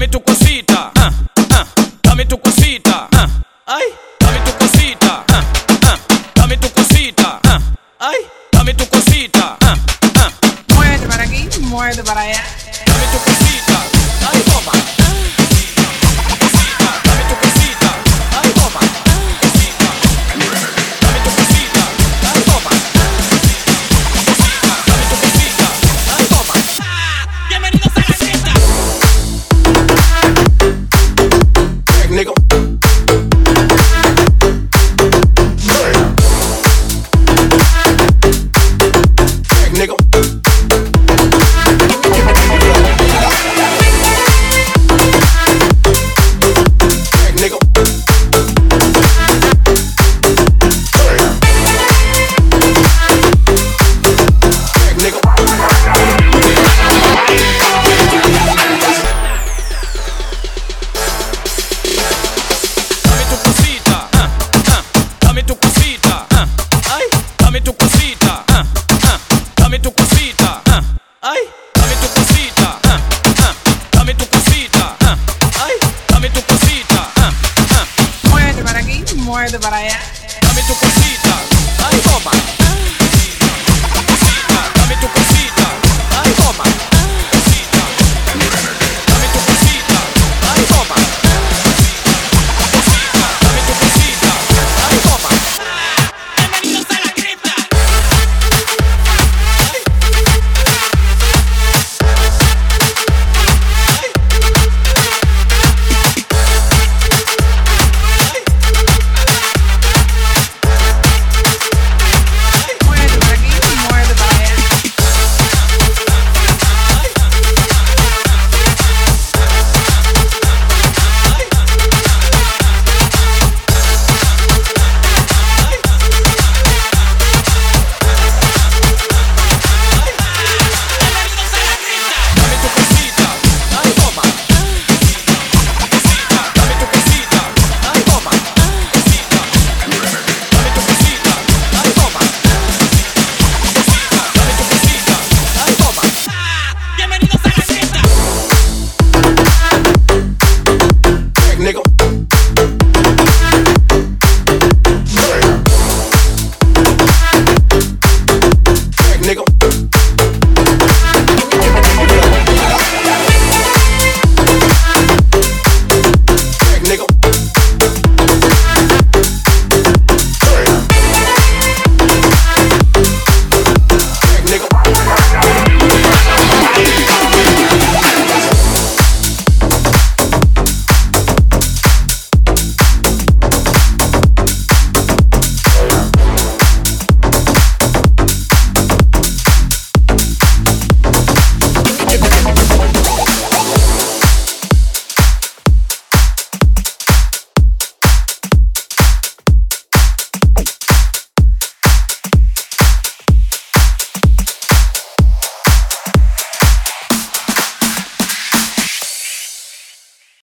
dame tu cosita, ah, ah, dame tu cosita, ah, ay, dame tu cosita, ah, ah, dame tu cosita, ah, ay, dame tu cosita, ah, ah, muévete para aquí, muévete para allá, dame tu cosita. Ai, dame tu cosita, ah, ah, dame tu cosita, ah, ai, dame tu cosita, ah, ah. Muerde para aquí, muerde para allá. Dame tu cosita, ai, toma.